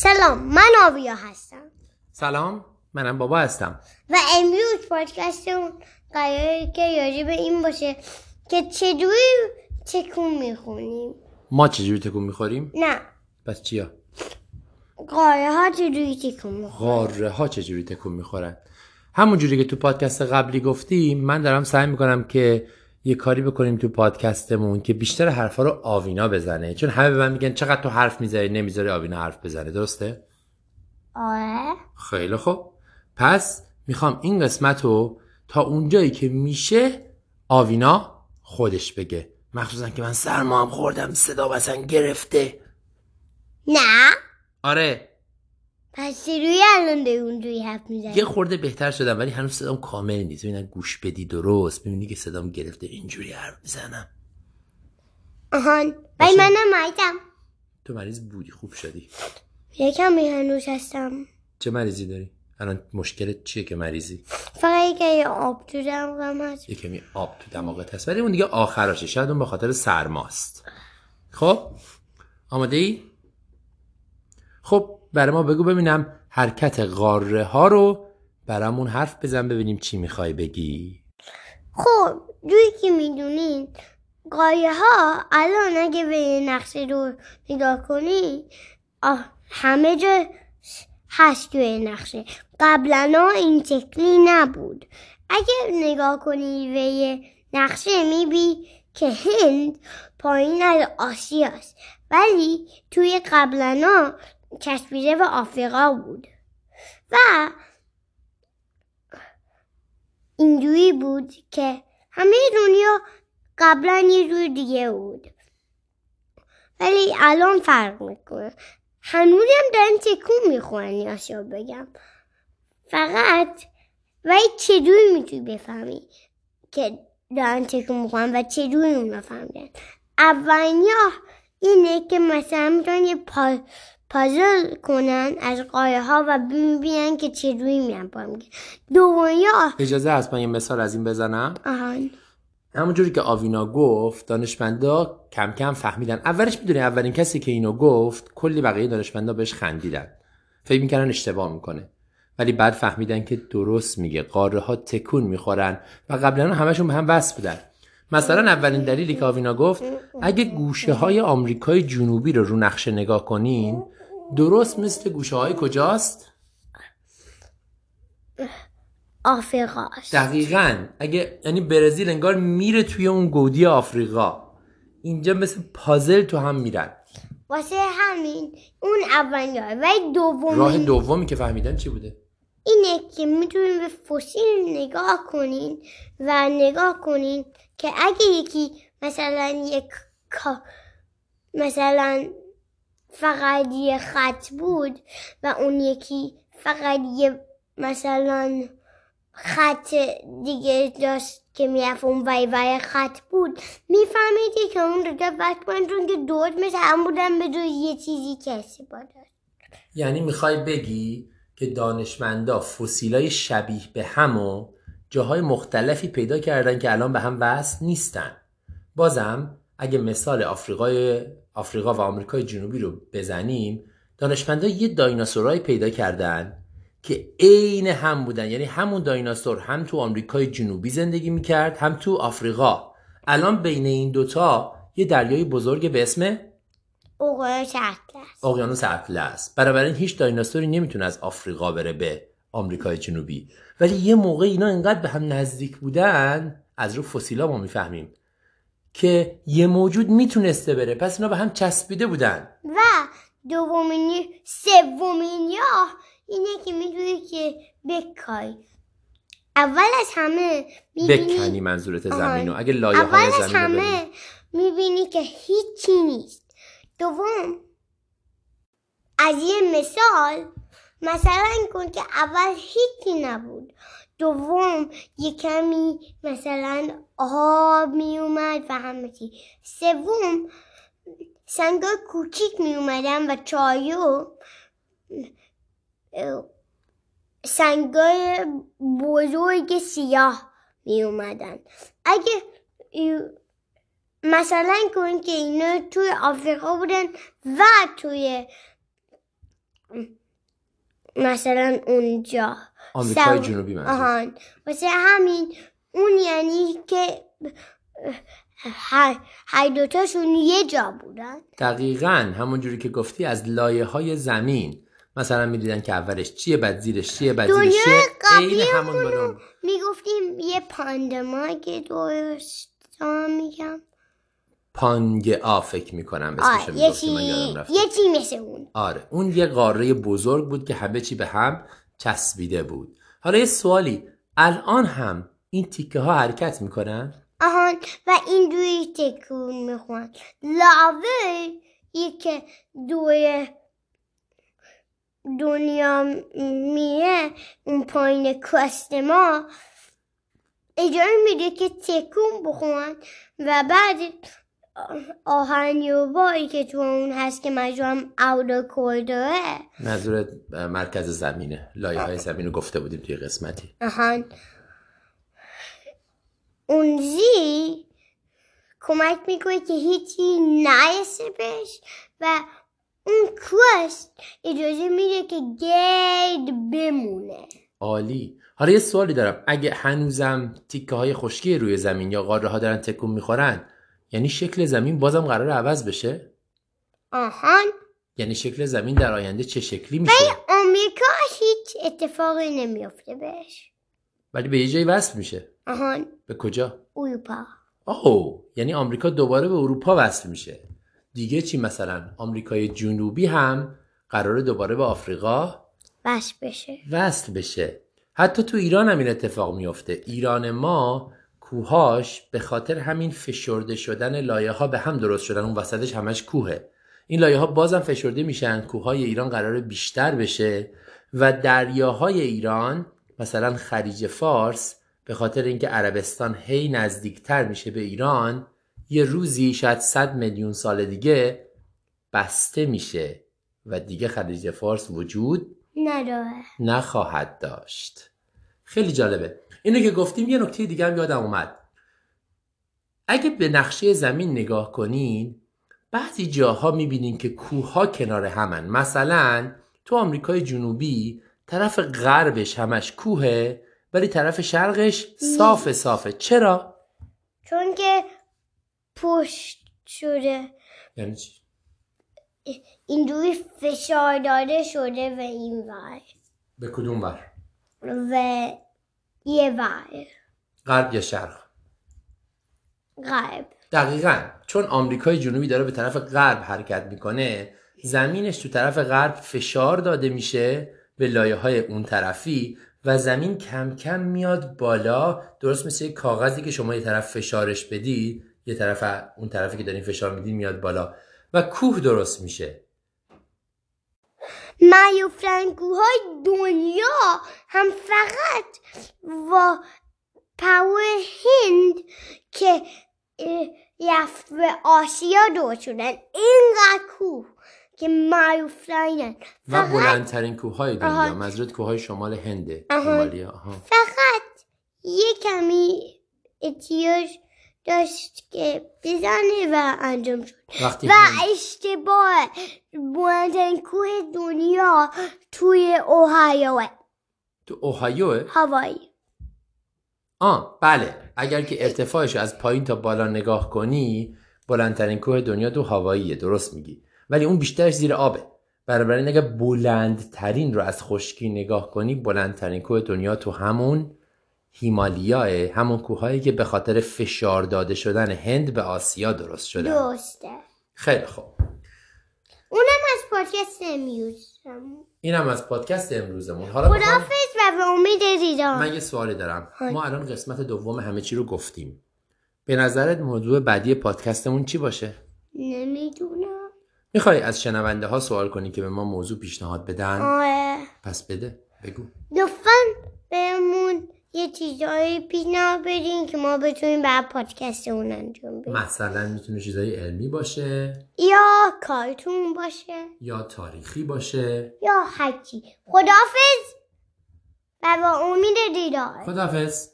سلام من آویا هستم. سلام منم بابا هستم. و امروز پادکستمون قراره که راجع به این باشه که چجوری تکون می‌خونیم. ما چجوری تکون می‌خوریم؟ نه. پس چیا؟ قاره ها چجوری تکون می‌خوریم قاره ها چجوری تکون می‌خورن؟ همون جوری که تو پادکست قبلی گفتیم من دارم سعی می‌کنم که یه کاری بکنیم تو پادکستمون که بیشتر حرفا رو آوینا بزنه. چون همه به من میگن چقدر تو حرف می‌ذاری نمی‌ذاری آوینا حرف بزنه. درسته؟ آره. خیلی خوب. پس می‌خوام این قسمت رو تا اونجایی که میشه آوینا خودش بگه. مخصوصا که من سرما هم خوردم صدا مثلا گرفته. نه. آره. پس چجوری الان داری اونجوری حرف یه می‌زنی خورده بهتر شدم ولی هنوز صدام کامل نیست. ببینن گوش بدی درست؟ ببینی که صدام گرفته اینجوری حرف می‌زنم. آهان. ولی باشه. منم مریضم. تو مریض بودی خوب شدی. یکم هنوز هستم. چه مریضی داری؟ الان مشکلت چیه که مریضی؟ فقط که یه آب تو دماغم هست. یه کمی آب تو دماغت هست ولی اون دیگه آخراشه. شاید اون به خاطر سرماست. خب؟ آماده ای؟ خب برای ما بگو ببینم حرکت قاره ها رو برامون حرف بزن ببینیم چی می‌خوای بگی. خب جوری که می‌دونین قایه ها الان اگه به نقشه رو نگاه کنی همه جا هست توی نقشه. قبلا این شکلی نبود. اگه نگاه کنی به نقشه میبی که هند پایین از آسیاست. ولی توی قبلا چسبیده به آفریقا بود. و اینجوری بود که همه دنیا قبلا یه جور دیگه بود. ولی الان فرق می‌کنه. هنوزم دارن تکون می‌خورن یا بگم. فقط ولی چجوری می‌تونی بفهمی که دارن تکون می‌خورن و چجوری اون فهمیدن اولین اینه که مثلا می‌تونن یه پا... پازل کنن از قایه ها و ببینن که چجوری میرن پایین دومین راه اجازه هست من یه مثال از این بزنم. آهان. همونجوری که آوینا گفت دانشمندا کم کم فهمیدن. اولش می‌دونی اولین کسی که اینو گفت کلی بقیه دانشمندا بهش خندیدن. فکر می‌کردن اشتباه می‌کنه. ولی بعد فهمیدن که درست میگه. قاره ها تکون می‌خورن و قبلا همشون به هم وصل بودن. مثلا اولین دلیلی که آوینا گفت اگه گوشه های آمریکای جنوبی رو رو نقشه نگاه کنین درست مثل گوشه های کجاست؟ آفریقاست دقیقا. اگه یعنی برزیل انگار میره توی اون گودی آفریقا. اینجا مثل پازل تو هم میرن. واسه همین. اون اولین راه ولی دومین راه دومی که فهمیدن چی بوده؟ اینه که می‌تونین به فسیل نگاه کنین و نگاه کنین که اگه یکی مثلا یک مثلا فقط یه خط بود و اون یکی فقط یه مثلا خط دیگه داشت که می‌رفت اون وی وی خط بود میفهمیدی که اون وقت کنن چون که دوت مثل هم بودن به یه چیزی استفاده داشت. یعنی می‌خوای بگی که دانشمندا فسیلای شبیه به هم و جاهای مختلفی پیدا کردن که الان به هم وصل نیستن. بازم اگه مثال آفریقای آفریقا و آمریکای جنوبی رو بزنیم دانشمندا یه دایناسورای پیدا کردن که عین هم بودن. یعنی همون دایناسور هم تو آمریکای جنوبی زندگی می‌کرد هم تو آفریقا. الان بین این دوتا یه دریای بزرگ به اسم اقیانوس اطلس. اقیانوس اطلس. بنابراین هیچ دایناسوری نمی‌تونه از آفریقا بره به آمریکای جنوبی. ولی یه موقع اینا انقدر به هم نزدیک بودن از رو فسیلا ما می‌فهمیم که یه موجود می‌تونسته بره. پس اینا به هم چسبیده بودن. و دومین سومین راه اینه که می‌دونی که بکای. اول از همه بکنی می‌بینی منظورت آها. زمین رو. اگه لایه اول های از زمین ببینی. همه می‌بینی که هیچی نیست. دوم. از یه مثال مثلا کن که اول هیچی نبود. دوم یه کمی مثلا آب می اومد و همه چی. سوم سنگای کوچیک می اومدن و چایو سنگای بزرگ سیاه می اومدن اگه مثلا کن که اینا توی آفریقا بودن و توی مثلا اونجا آمریکای سو- جنوبی آهان واسه همین اون یعنی که هر, هر دوتاشون یه جا بودن. دقیقا همون جوری که گفتی از لایه های زمین. مثلا می‌دیدن که اولش چیه بعد زیرش چیه بعد زیرش چیه. قبلی عین همون می‌گفتیم یه پاندماگ درست دارم میگم. پانگ آ فکر می‌کنم آره اسمشو یه چی یه چی مثل اون. آره اون یه قاره بزرگ بود که همه چی به هم چسبیده بود. حالا یه سوالی الان هم این تیکه ها حرکت می‌کنن؟ آهان و اینجوری تکون می‌خوان. لاوه یه دور دنیا میره اون پایین کست ما. اجازه میده که تکون بخورن و بعد آهنیوبایی که تو اون هست که مجموعم اودا کورداره منظور مرکز زمینه. لایه های زمین رو گفته بودیم توی قسمتی. آهان اون زی کمک می‌کنه که هیچی نرسه بهش و اون کوست اجازه میده که گرد بمونه. عالی. حالا یه سوالی دارم. اگه هنوزم تیکه های خشکی روی زمین یا قاره ها دارن تکون می‌خورن یعنی شکل زمین بازم قرار عوض بشه؟ آهان یعنی شکل زمین در آینده چه شکلی میشه؟ آمریکا هیچ اتفاقی نمیافته بهش. ولی به یه جایی وصل میشه. آهان به کجا؟ اروپا. اوه یعنی آمریکا دوباره به اروپا وصل میشه. دیگه چی مثلا؟ آمریکای جنوبی هم قراره دوباره به آفریقا بس بشه. وصل بشه. حتی تو ایران هم این اتفاق میفته ایران ما کوهاش به خاطر همین فشرده شدن لایه ها به هم درست شدن. اون وسطش همش کوهه. این لایه ها بازم فشرده میشن. کوههای ایران قرار بیشتر بشه و دریاهای ایران مثلا خلیج فارس به خاطر اینکه عربستان هی نزدیکتر میشه به ایران یه روزی شاید 100 میلیون سال دیگه بسته میشه و دیگه خلیج فارس وجود نداره. نخواهد داشت. خیلی جالبه. اینو که گفتیم یه نکته دیگه هم یادم اومد اگه به نقشه زمین نگاه کنین بعضی جاها می‌بینین که کوه کنار همن مثلا تو آمریکای جنوبی طرف غربش همش کوهه ولی طرف شرقش صاف صافه چرا؟ چون که پشت شده یعنی چی؟ اینجوری فشار داده شده و این ور به کدوم ور؟ و یه ور غرب یا شرق؟ غرب. دقیقا. چون آمریکای جنوبی داره به طرف غرب حرکت می‌کنه زمینش تو طرف غرب فشار داده میشه به لایه های اون طرفی و زمین کم کم میاد بالا. درست مثل یک کاغذی که شما یه طرف فشارش بدی یه طرف اون طرفی که دارین فشار میدین میاد بالا. و کوه درست میشه. معیوب فرنگوهای دنیا هم فقط و پاور هند که رفت به آسیا دور شدن اینقدر کوه که فرنگن و فقط بلندترین کوه های دنیا. منظورت کوه های شمال هنده. آها. فقط یه کمی احتیاج داشت که بزنه و انجام شد. وقتی و اشتباه بلندترین کوه دنیا توی اوهایو تو اوهایوه؟ هوایی. آه بله. اگر که ارتفاعش از پایین تا بالا نگاه کنی بلندترین کوه دنیا تو هواییه درست میگی. ولی اون بیشترش زیر آبه. بنابراین اگر بلندترین رو از خشکی نگاه کنی بلندترین کوه دنیا تو همون هیمالیاه همون کوههایی که به خاطر فشار داده شدن هند به آسیا درست شدن. درسته. خیلی خوب. اونم از پادکست امروز اینم از پادکست امروزمون. حالا خدافز و به امید دیدار من یه سوالی دارم. ما الان قسمت دوم همه چی رو گفتیم. به نظرت موضوع بعدی پادکستمون چی باشه؟ نمی‌دونم. می‌خوای از شنونده ها سوال کنی که به ما موضوع پیشنهاد بدن؟ آره. پس بده. بگو. لطفا بهمون یه چیزایی پیشنهاد بدین که ما بتونیم بعد پادکست اون انجام بدیم. مثلا می‌تونه چیزای علمی باشه. یا کارتون باشه. یا تاریخی باشه. یا هرچی. خدافز و با امید دیدار. خداحافظ.